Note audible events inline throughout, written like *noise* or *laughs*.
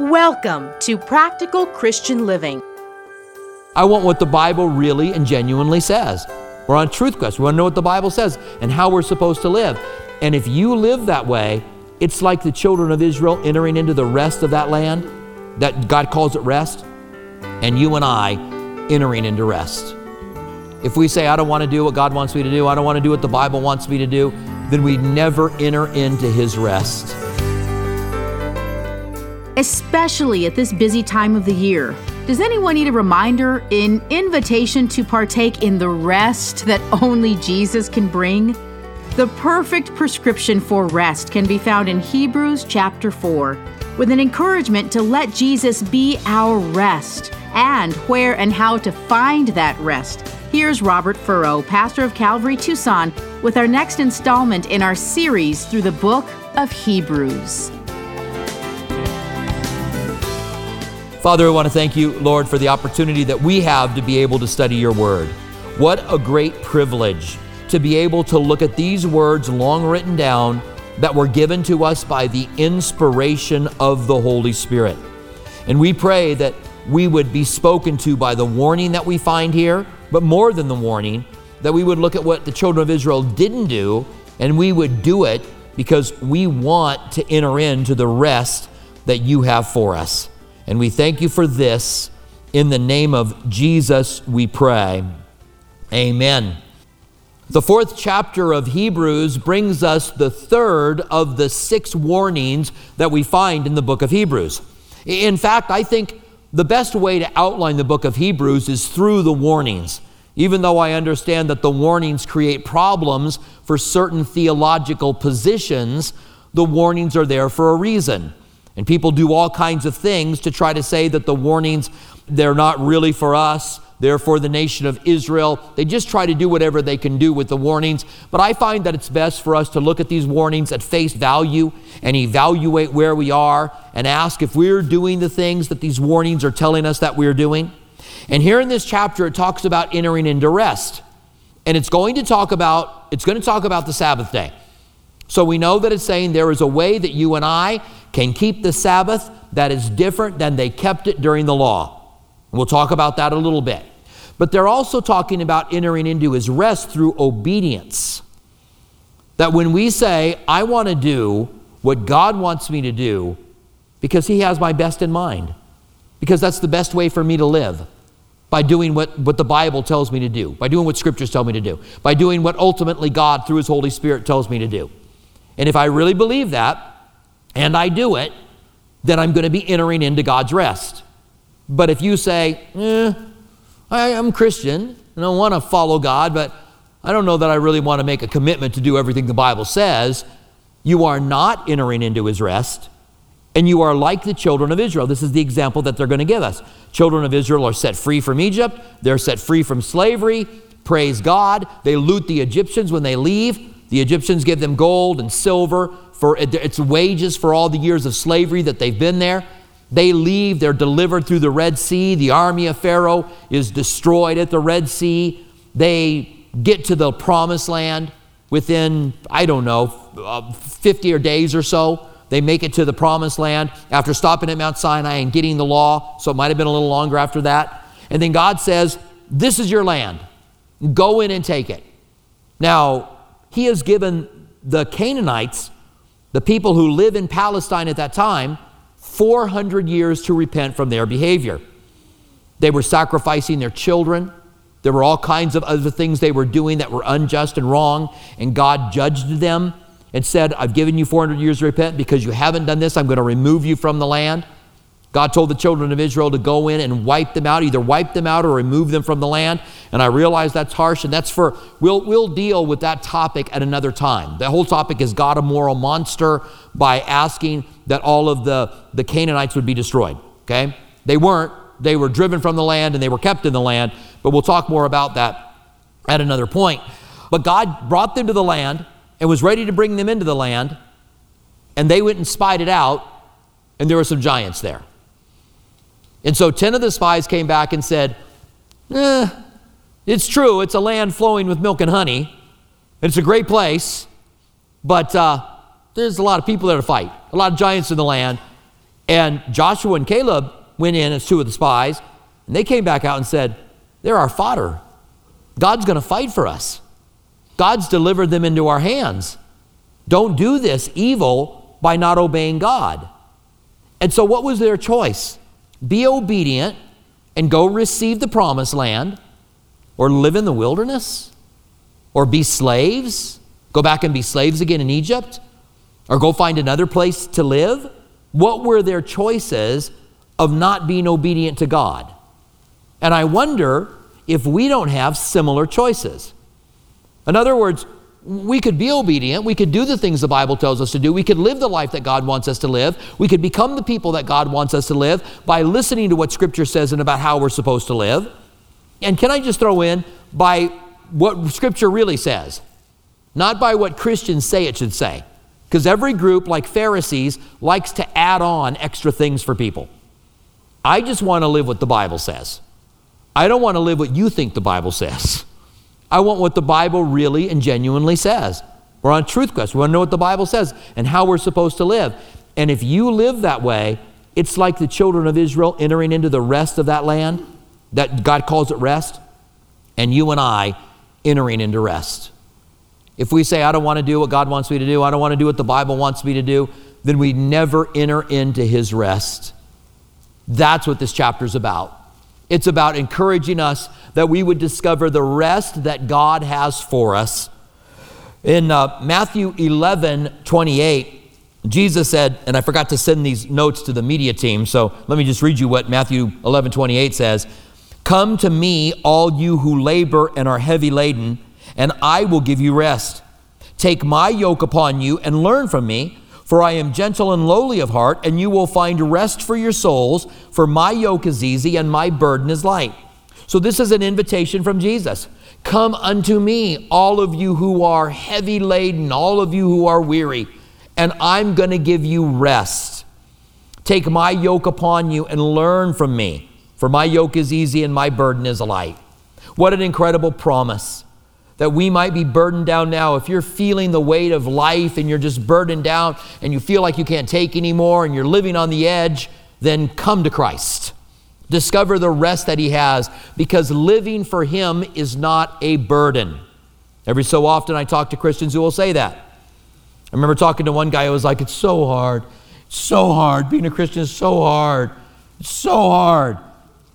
Welcome to Practical Christian Living. I want what the Bible really and genuinely says. We're on Truth Quest. We want to know what the Bible says and how we're supposed to live. And if you live that way, it's like the children of Israel entering into the rest of that land, that God calls it rest, and you and I entering into rest. If we say, I don't want to do what God wants me to do, I don't want to do what the Bible wants me to do, then we never enter into His rest. Especially at this busy time of the year. Does anyone need a reminder, an invitation to partake in the rest that only Jesus can bring? The perfect prescription for rest can be found in Hebrews chapter 4, with an encouragement to let Jesus be our rest and where and how to find that rest. Here's Robert Furrow, pastor of Calvary Tucson, with our next installment in our series through the book of Hebrews. Father, I want to thank you, Lord, for the opportunity that we have to be able to study your word. What a great privilege to be able to look at these words long written down that were given to us by the inspiration of the Holy Spirit. And we pray that we would be spoken to by the warning that we find here, but more than the warning, that we would look at what the children of Israel didn't do and we would do it because we want to enter into the rest that you have for us. And we thank you for this. In the name of Jesus, we pray. Amen. The fourth chapter of Hebrews brings us the third of the six warnings that we find in the book of Hebrews. In fact, I think the best way to outline the book of Hebrews is through the warnings. Even though I understand that the warnings create problems for certain theological positions, the warnings are there for a reason. And people do all kinds of things to try to say that the warnings, they're not really for us they're for the nation of Israel, they just try to do whatever they can do with the warnings. But I find that it's best for us to look at these warnings at face value and evaluate where we are and ask if we're doing the things that these warnings are telling us that we're doing. And here in this chapter, it talks about entering into rest. And it's going to talk about, it's going to talk about the Sabbath day. So we know that it's saying there is a way that you and I can keep the Sabbath that is different than they kept it during the law. We'll talk about that a little bit. But they're also talking about entering into his rest through obedience. That when we say, I want to do what God wants me to do because he has my best in mind, because that's the best way for me to live, by doing what, what the Bible tells me to do, by doing what scriptures tell me to do, by doing what ultimately God through his Holy Spirit tells me to do. And if I really believe that and I do it, then I'm going to be entering into God's rest. But if you say, eh, I, am Christian and I want to follow God, but I don't know that I really want to make a commitment to do everything the Bible says, you are not entering into his rest. And you are like the children of Israel. This is the example that they're going to give us. Children of Israel are set free from Egypt, they're set free from slavery. Praise God. They loot the Egyptians when they leave. The Egyptians give them gold and silver for its wages for all the years of slavery that they've been there. They leave, they're delivered through the Red Sea. The army of Pharaoh is destroyed at the Red Sea. They get to the promised land within, I don't know, uh, 50 or days or so. They make it to the promised land after stopping at Mount Sinai and getting the law. So it might have been a little longer after that. And then God says, This is your land. Go in and take it. Now, He has given the Canaanites, the people who live in Palestine at that time, 400 years to repent from their behavior. They were sacrificing their children. There were all kinds of other things they were doing that were unjust and wrong, and God judged them and said, I've given you 400 years to repent. Because you haven't done this, I'm going to remove you from the land. God told the children of Israel to go in and wipe them out, either wipe them out or remove them from the land. And I realize that's harsh, and that's for, we'll, we'll deal with that topic at another time. The whole topic is God a moral monster by asking that all of the, the Canaanites would be destroyed. Okay? They weren't. They were driven from the land and they were kept in the land, but we'll talk more about that at another point. But God brought them to the land and was ready to bring them into the land, and they went and spied it out, and there were some giants there. And so 10 of the spies came back and said, eh, It's true, it's a land flowing with milk and honey, and it's a great place, but uh, there's a lot of people there to fight, a lot of giants in the land. And Joshua and Caleb went in as two of the spies, and they came back out and said, They're our fodder. God's going to fight for us. God's delivered them into our hands. Don't do this evil by not obeying God. And so, what was their choice? Be obedient and go receive the promised land, or live in the wilderness, or be slaves, go back and be slaves again in Egypt, or go find another place to live? What were their choices of not being obedient to God? And I wonder if we don't have similar choices. In other words, we could be obedient. We could do the things the Bible tells us to do. We could live the life that God wants us to live. We could become the people that God wants us to live by listening to what Scripture says and about how we're supposed to live. And can I just throw in by what Scripture really says, not by what Christians say it should say. Because every group, like Pharisees, likes to add on extra things for people. I just want to live what the Bible says. I don't want to live what you think the Bible says. *laughs* I want what the Bible really and genuinely says. We're on truth quest. We want to know what the Bible says and how we're supposed to live. And if you live that way, it's like the children of Israel entering into the rest of that land that God calls it rest, and you and I entering into rest. If we say, I don't want to do what God wants me to do, I don't want to do what the Bible wants me to do, then we never enter into His rest. That's what this chapter is about. It's about encouraging us that we would discover the rest that God has for us. In uh, Matthew 11 28, Jesus said, and I forgot to send these notes to the media team, so let me just read you what Matthew 11 28 says Come to me, all you who labor and are heavy laden, and I will give you rest. Take my yoke upon you and learn from me. For I am gentle and lowly of heart, and you will find rest for your souls. For my yoke is easy and my burden is light. So, this is an invitation from Jesus. Come unto me, all of you who are heavy laden, all of you who are weary, and I'm going to give you rest. Take my yoke upon you and learn from me, for my yoke is easy and my burden is light. What an incredible promise that we might be burdened down now. If you're feeling the weight of life and you're just burdened down and you feel like you can't take anymore and you're living on the edge, then come to Christ. Discover the rest that He has because living for Him is not a burden. Every so often, I talk to Christians who will say that. I remember talking to one guy who was like, It's so hard. It's so hard. Being a Christian is so hard. It's so hard.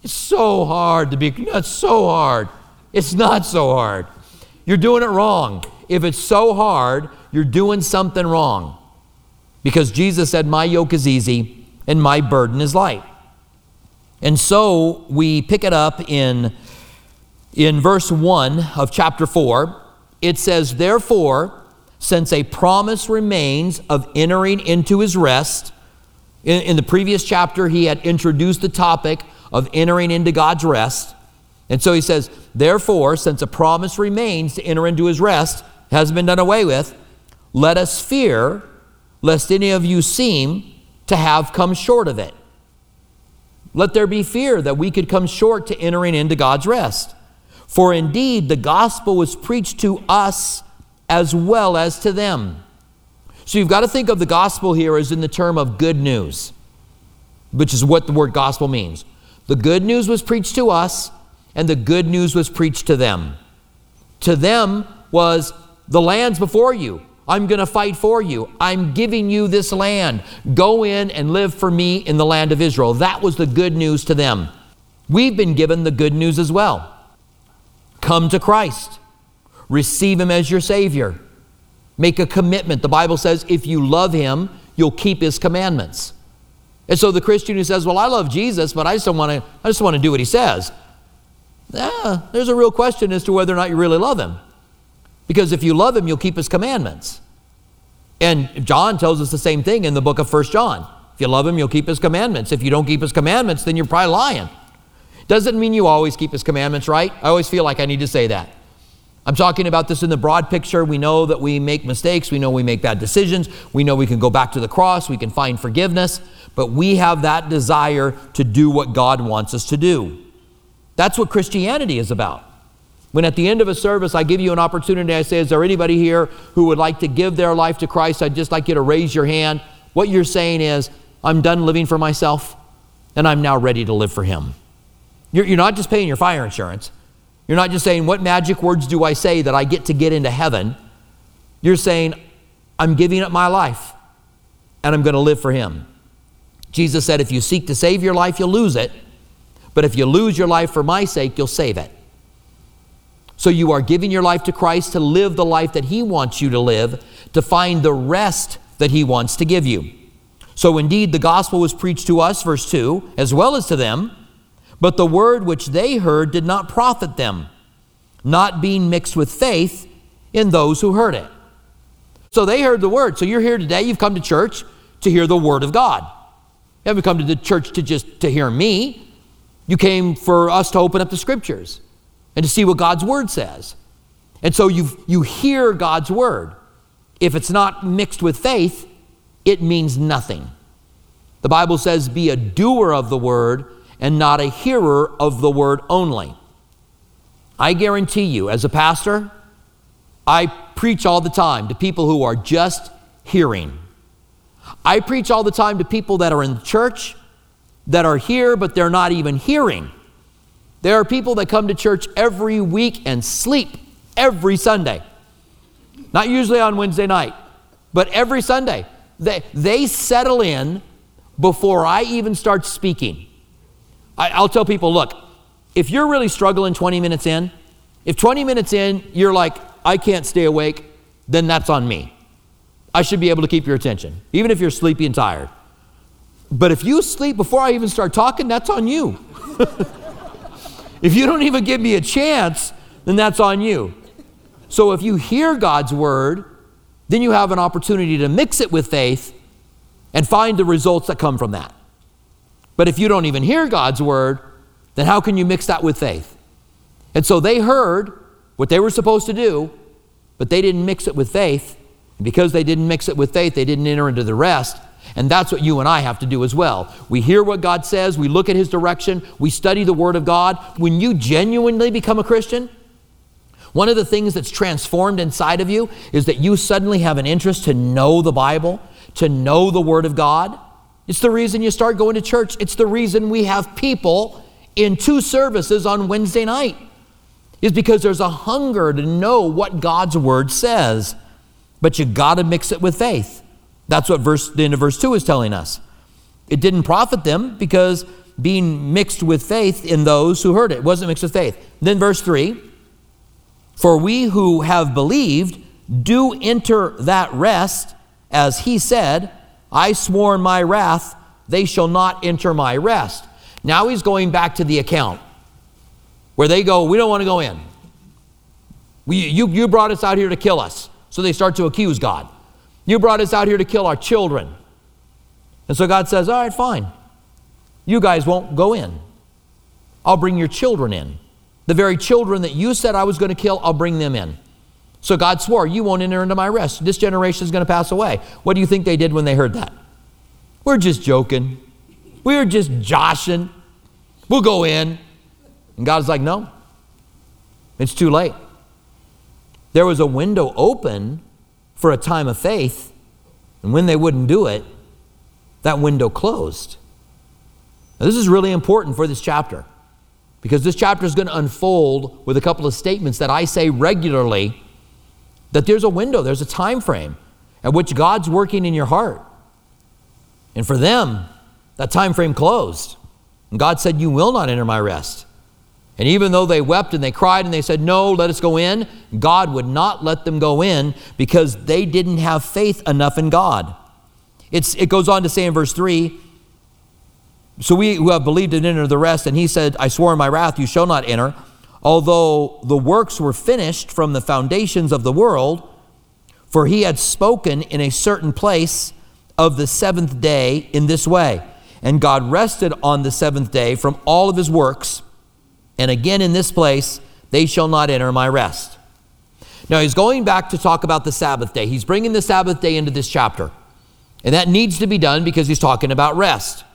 It's so hard to be, it's so hard. It's not so hard. You're doing it wrong. If it's so hard, you're doing something wrong. Because Jesus said, My yoke is easy and my burden is light. And so we pick it up in, in verse 1 of chapter 4. It says, Therefore, since a promise remains of entering into his rest, in, in the previous chapter, he had introduced the topic of entering into God's rest. And so he says, Therefore, since a promise remains to enter into his rest, hasn't been done away with, let us fear lest any of you seem to have come short of it. Let there be fear that we could come short to entering into God's rest. For indeed, the gospel was preached to us as well as to them. So you've got to think of the gospel here as in the term of good news, which is what the word gospel means. The good news was preached to us, and the good news was preached to them. To them was the lands before you. I'm going to fight for you. I'm giving you this land. Go in and live for me in the land of Israel. That was the good news to them. We've been given the good news as well. Come to Christ, receive Him as your Savior, make a commitment. The Bible says if you love Him, you'll keep His commandments. And so the Christian who says, "Well, I love Jesus, but I just don't want to. I just want to do what He says," yeah, there's a real question as to whether or not you really love him. Because if you love him, you'll keep his commandments. And John tells us the same thing in the book of First John. If you love him, you'll keep his commandments. If you don't keep his commandments, then you're probably lying. Doesn't mean you always keep his commandments, right? I always feel like I need to say that. I'm talking about this in the broad picture. We know that we make mistakes. We know we make bad decisions. We know we can go back to the cross. We can find forgiveness. But we have that desire to do what God wants us to do. That's what Christianity is about. When at the end of a service I give you an opportunity, I say, Is there anybody here who would like to give their life to Christ? I'd just like you to raise your hand. What you're saying is, I'm done living for myself and I'm now ready to live for Him. You're, you're not just paying your fire insurance. You're not just saying, What magic words do I say that I get to get into heaven? You're saying, I'm giving up my life and I'm going to live for Him. Jesus said, If you seek to save your life, you'll lose it. But if you lose your life for my sake, you'll save it. So you are giving your life to Christ to live the life that He wants you to live, to find the rest that He wants to give you. So indeed, the gospel was preached to us, verse 2, as well as to them, but the word which they heard did not profit them, not being mixed with faith in those who heard it. So they heard the word. So you're here today, you've come to church to hear the word of God. You haven't come to the church to just to hear me. You came for us to open up the scriptures and to see what God's word says. And so you you hear God's word. If it's not mixed with faith, it means nothing. The Bible says, be a doer of the word and not a hearer of the word only. I guarantee you, as a pastor, I preach all the time to people who are just hearing. I preach all the time to people that are in the church, that are here, but they're not even hearing. There are people that come to church every week and sleep every Sunday. Not usually on Wednesday night, but every Sunday. They, they settle in before I even start speaking. I, I'll tell people look, if you're really struggling 20 minutes in, if 20 minutes in you're like, I can't stay awake, then that's on me. I should be able to keep your attention, even if you're sleepy and tired. But if you sleep before I even start talking, that's on you. *laughs* if you don't even give me a chance, then that's on you. So if you hear God's word, then you have an opportunity to mix it with faith and find the results that come from that. But if you don't even hear God's word, then how can you mix that with faith? And so they heard what they were supposed to do, but they didn't mix it with faith. And because they didn't mix it with faith, they didn't enter into the rest. And that's what you and I have to do as well. We hear what God says, we look at His direction, we study the Word of God. When you genuinely become a Christian, one of the things that's transformed inside of you is that you suddenly have an interest to know the Bible, to know the Word of God. It's the reason you start going to church. It's the reason we have people in two services on Wednesday night, is because there's a hunger to know what God's Word says. But you got to mix it with faith. That's what verse, the end of verse 2 is telling us. It didn't profit them because being mixed with faith in those who heard it. it wasn't mixed with faith. Then verse 3 For we who have believed do enter that rest, as he said, I swore in my wrath, they shall not enter my rest. Now he's going back to the account where they go, We don't want to go in. We, you, you brought us out here to kill us. So they start to accuse God. You brought us out here to kill our children. And so God says, All right, fine. You guys won't go in. I'll bring your children in. The very children that you said I was going to kill, I'll bring them in. So God swore, You won't enter into my rest. This generation is going to pass away. What do you think they did when they heard that? We're just joking. We're just joshing. We'll go in. And God's like, No, it's too late. There was a window open for a time of faith, and when they wouldn't do it, that window closed. Now, this is really important for this chapter because this chapter is going to unfold with a couple of statements that I say regularly that there's a window, there's a time frame at which God's working in your heart. And for them, that time frame closed. And God said, You will not enter my rest. And even though they wept and they cried and they said, No, let us go in, God would not let them go in because they didn't have faith enough in God. It's, it goes on to say in verse 3 So we who have believed and enter the rest, and he said, I swore in my wrath, you shall not enter although the works were finished from the foundations of the world, for he had spoken in a certain place of the seventh day in this way. And God rested on the seventh day from all of his works. And again in this place, they shall not enter my rest. Now he's going back to talk about the Sabbath day. He's bringing the Sabbath day into this chapter. And that needs to be done because he's talking about rest.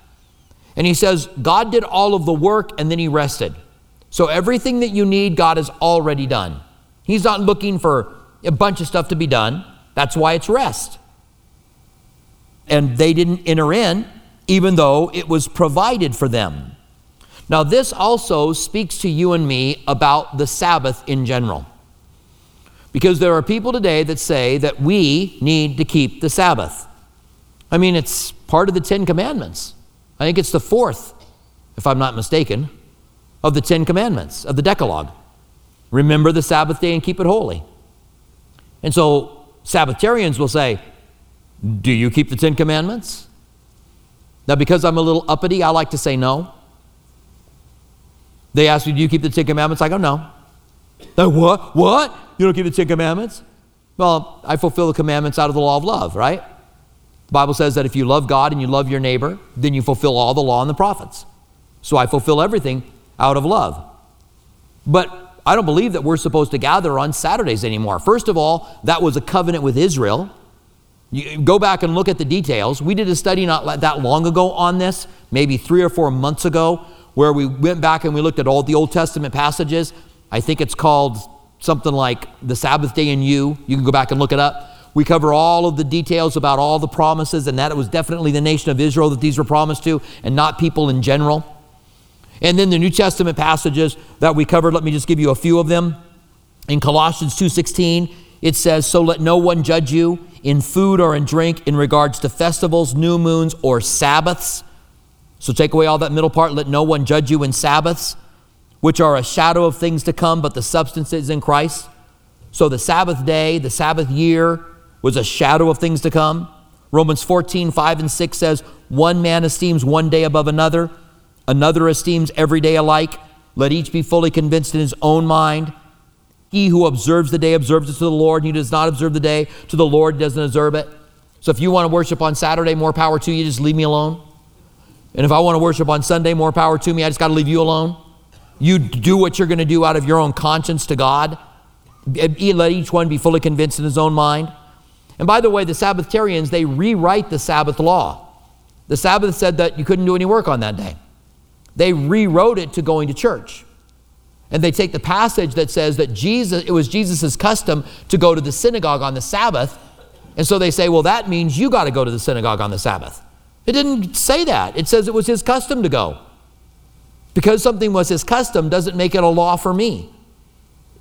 And he says, God did all of the work and then he rested. So everything that you need, God has already done. He's not looking for a bunch of stuff to be done. That's why it's rest. And they didn't enter in even though it was provided for them. Now, this also speaks to you and me about the Sabbath in general. Because there are people today that say that we need to keep the Sabbath. I mean, it's part of the Ten Commandments. I think it's the fourth, if I'm not mistaken, of the Ten Commandments, of the Decalogue. Remember the Sabbath day and keep it holy. And so, Sabbatarians will say, Do you keep the Ten Commandments? Now, because I'm a little uppity, I like to say no. They ask me, Do you keep the Ten Commandments? I go, No. They, what? What? You don't keep the Ten Commandments? Well, I fulfill the commandments out of the law of love, right? The Bible says that if you love God and you love your neighbor, then you fulfill all the law and the prophets. So I fulfill everything out of love. But I don't believe that we're supposed to gather on Saturdays anymore. First of all, that was a covenant with Israel. You go back and look at the details. We did a study not that long ago on this, maybe three or four months ago, where we went back and we looked at all the Old Testament passages. I think it's called something like the Sabbath day in you. You can go back and look it up. We cover all of the details about all the promises and that it was definitely the nation of Israel that these were promised to and not people in general. And then the New Testament passages that we covered, let me just give you a few of them. In Colossians 2:16, it says, "So let no one judge you in food or in drink in regards to festivals, new moons, or Sabbaths. So take away all that middle part. Let no one judge you in Sabbaths, which are a shadow of things to come, but the substance is in Christ. So the Sabbath day, the Sabbath year was a shadow of things to come. Romans 14, 5 and 6 says, One man esteems one day above another, another esteems every day alike. Let each be fully convinced in his own mind. He who observes the day observes it to the Lord. He does not observe the day to the Lord doesn't observe it. So if you want to worship on Saturday, more power to you, just leave me alone. And if I want to worship on Sunday, more power to me, I just got to leave you alone. You do what you're going to do out of your own conscience to God. Let each one be fully convinced in his own mind. And by the way, the Sabbatarians, they rewrite the Sabbath law. The Sabbath said that you couldn't do any work on that day. They rewrote it to going to church and they take the passage that says that Jesus, it was Jesus' custom to go to the synagogue on the Sabbath. And so they say, well, that means you got to go to the synagogue on the Sabbath. It didn't say that. It says it was his custom to go. Because something was his custom doesn't make it a law for me.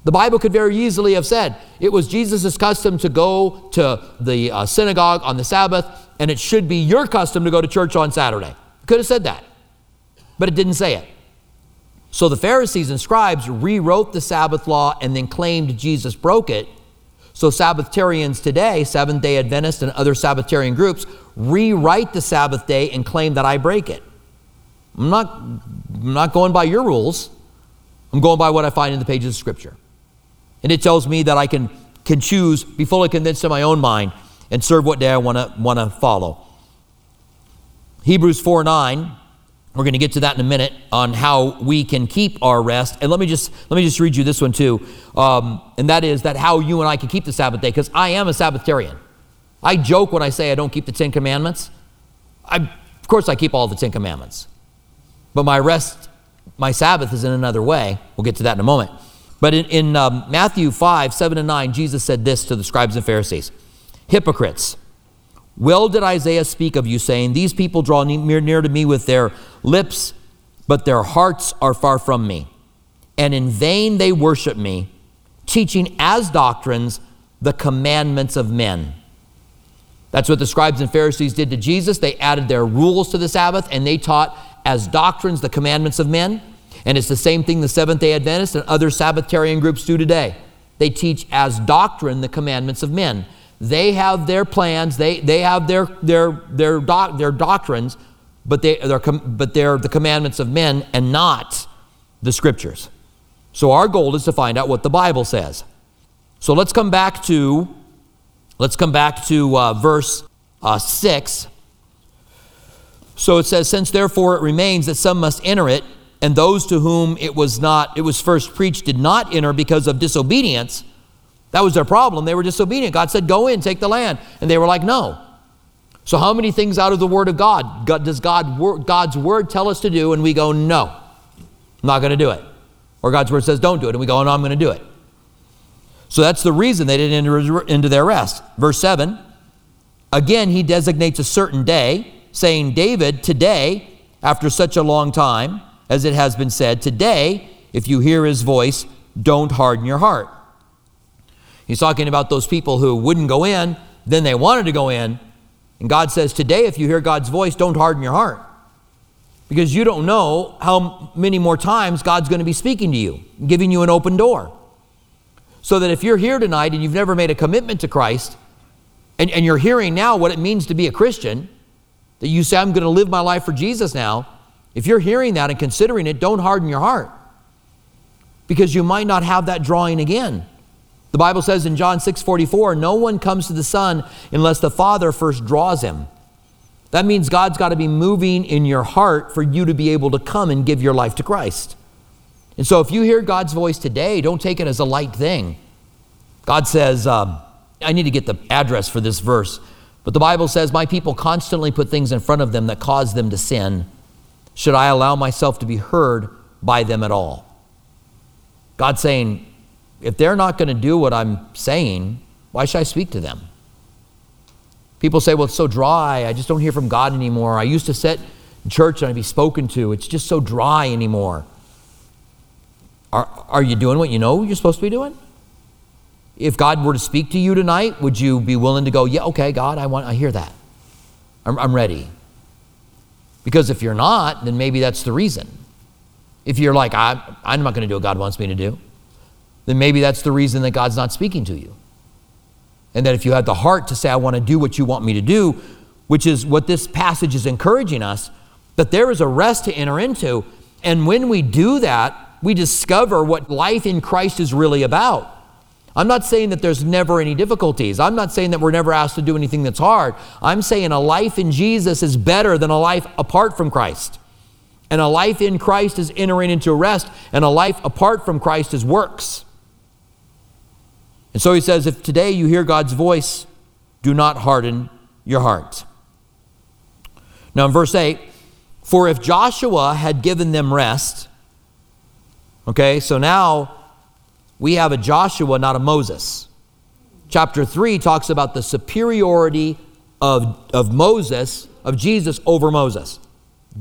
The Bible could very easily have said it was Jesus' custom to go to the uh, synagogue on the Sabbath, and it should be your custom to go to church on Saturday. Could have said that, but it didn't say it. So the Pharisees and scribes rewrote the Sabbath law and then claimed Jesus broke it. So Sabbatarians today, Seventh day Adventists and other Sabbatarian groups, rewrite the Sabbath day and claim that I break it. I'm not, I'm not going by your rules. I'm going by what I find in the pages of Scripture. And it tells me that I can, can choose, be fully convinced in my own mind, and serve what day I want to follow. Hebrews 4 9 we're going to get to that in a minute on how we can keep our rest. And let me just let me just read you this one too, um, and that is that how you and I can keep the Sabbath day because I am a Sabbatarian. I joke when I say I don't keep the Ten Commandments. I, of course, I keep all the Ten Commandments, but my rest, my Sabbath is in another way. We'll get to that in a moment. But in, in um, Matthew 5, 7 and 9, Jesus said this to the scribes and Pharisees Hypocrites, well did Isaiah speak of you, saying, These people draw near, near to me with their lips, but their hearts are far from me. And in vain they worship me, teaching as doctrines the commandments of men. That's what the scribes and Pharisees did to Jesus. They added their rules to the Sabbath and they taught as doctrines the commandments of men. And it's the same thing the Seventh day Adventists and other Sabbatarian groups do today. They teach as doctrine the commandments of men. They have their plans, they, they have their, their, their, doc, their doctrines, but, they, they're, but they're the commandments of men and not the scriptures. So our goal is to find out what the Bible says. So let's come back to let's come back to uh, verse uh, six. So it says, "Since therefore it remains that some must enter it, and those to whom it was not it was first preached did not enter because of disobedience." That was their problem. They were disobedient. God said, "Go in, take the land," and they were like, "No." So, how many things out of the Word of God, does God, God's Word tell us to do, and we go, no, I'm not going to do it? Or God's Word says, don't do it, and we go, oh, no, I'm going to do it. So that's the reason they didn't enter into their rest. Verse 7 again, he designates a certain day, saying, David, today, after such a long time, as it has been said, today, if you hear his voice, don't harden your heart. He's talking about those people who wouldn't go in, then they wanted to go in. And God says, Today, if you hear God's voice, don't harden your heart. Because you don't know how many more times God's going to be speaking to you, giving you an open door. So that if you're here tonight and you've never made a commitment to Christ, and, and you're hearing now what it means to be a Christian, that you say, I'm going to live my life for Jesus now, if you're hearing that and considering it, don't harden your heart. Because you might not have that drawing again. The Bible says in John 6 44, no one comes to the Son unless the Father first draws him. That means God's got to be moving in your heart for you to be able to come and give your life to Christ. And so if you hear God's voice today, don't take it as a light thing. God says, um, I need to get the address for this verse, but the Bible says, My people constantly put things in front of them that cause them to sin. Should I allow myself to be heard by them at all? God's saying, if they're not going to do what I'm saying, why should I speak to them? People say, well, it's so dry. I just don't hear from God anymore. I used to sit in church and I'd be spoken to. It's just so dry anymore. Are, are you doing what you know you're supposed to be doing? If God were to speak to you tonight, would you be willing to go, yeah, okay, God, I want, I hear that. I'm, I'm ready. Because if you're not, then maybe that's the reason. If you're like, I, I'm not going to do what God wants me to do, then maybe that's the reason that God's not speaking to you. And that if you had the heart to say, I want to do what you want me to do, which is what this passage is encouraging us, that there is a rest to enter into. And when we do that, we discover what life in Christ is really about. I'm not saying that there's never any difficulties. I'm not saying that we're never asked to do anything that's hard. I'm saying a life in Jesus is better than a life apart from Christ. And a life in Christ is entering into rest, and a life apart from Christ is works. And so he says, if today you hear God's voice, do not harden your heart. Now in verse 8, for if Joshua had given them rest, okay, so now we have a Joshua, not a Moses. Chapter 3 talks about the superiority of, of Moses, of Jesus over Moses.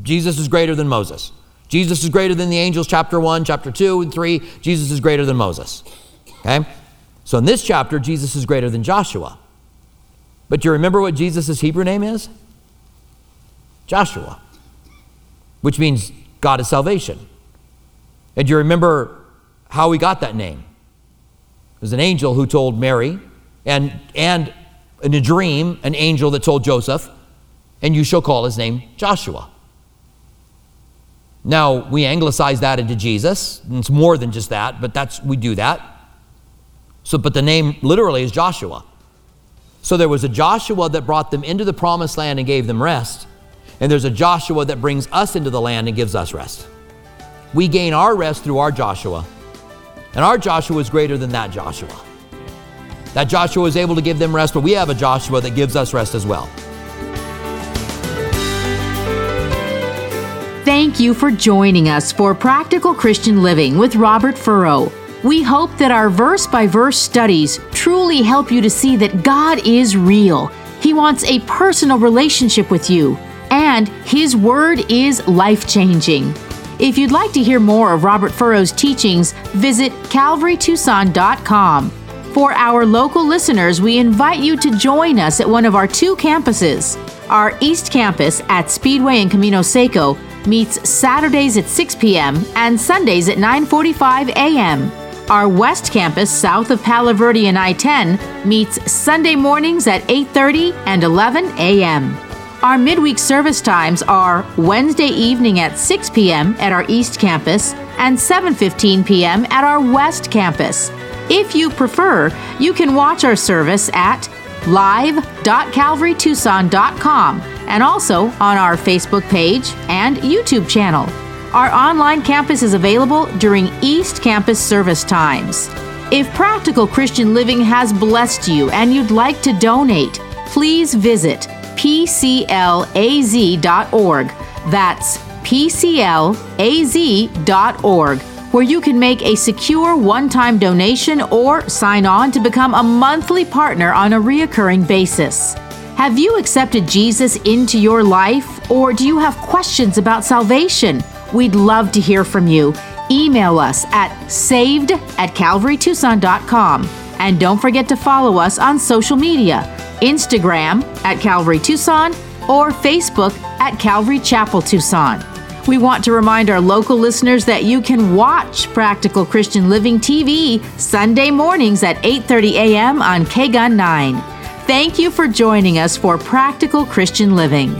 Jesus is greater than Moses. Jesus is greater than the angels, chapter 1, chapter 2, and 3. Jesus is greater than Moses. Okay? So in this chapter, Jesus is greater than Joshua. But do you remember what Jesus' Hebrew name is? Joshua, which means God is salvation. And do you remember how he got that name? It was an angel who told Mary, and, and in a dream, an angel that told Joseph, and you shall call his name Joshua. Now, we anglicize that into Jesus. And it's more than just that, but that's we do that. So, but the name literally is Joshua. So there was a Joshua that brought them into the promised land and gave them rest. And there's a Joshua that brings us into the land and gives us rest. We gain our rest through our Joshua. And our Joshua is greater than that Joshua. That Joshua is able to give them rest, but we have a Joshua that gives us rest as well. Thank you for joining us for Practical Christian Living with Robert Furrow. We hope that our verse by verse studies truly help you to see that God is real. He wants a personal relationship with you, and His Word is life changing. If you'd like to hear more of Robert Furrow's teachings, visit calvarytucson.com. For our local listeners, we invite you to join us at one of our two campuses. Our East Campus at Speedway and Camino Seco meets Saturdays at 6 p.m. and Sundays at 9:45 a.m. Our West Campus, south of Palo Verde and I-10, meets Sunday mornings at 8:30 and 11 a.m. Our midweek service times are Wednesday evening at 6 p.m. at our East Campus and 7:15 p.m. at our West Campus. If you prefer, you can watch our service at live.calvarytucson.com and also on our Facebook page and YouTube channel. Our online campus is available during East Campus service times. If Practical Christian Living has blessed you and you'd like to donate, please visit pclaz.org. That's pclaz.org, where you can make a secure one time donation or sign on to become a monthly partner on a reoccurring basis. Have you accepted Jesus into your life, or do you have questions about salvation? We'd love to hear from you. Email us at saved at calvarytucson.com. And don't forget to follow us on social media Instagram at Calvary Tucson or Facebook at Calvary Chapel Tucson. We want to remind our local listeners that you can watch Practical Christian Living TV Sunday mornings at 8:30 a.m. on KGUN 9. Thank you for joining us for Practical Christian Living.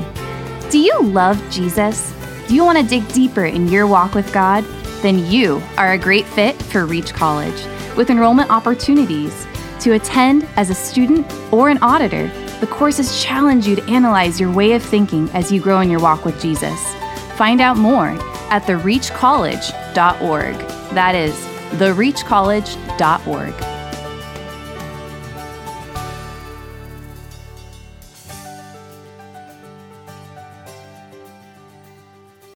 Do you love Jesus? You want to dig deeper in your walk with God? Then you are a great fit for Reach College with enrollment opportunities. To attend as a student or an auditor, the courses challenge you to analyze your way of thinking as you grow in your walk with Jesus. Find out more at thereachcollege.org. That is, thereachcollege.org.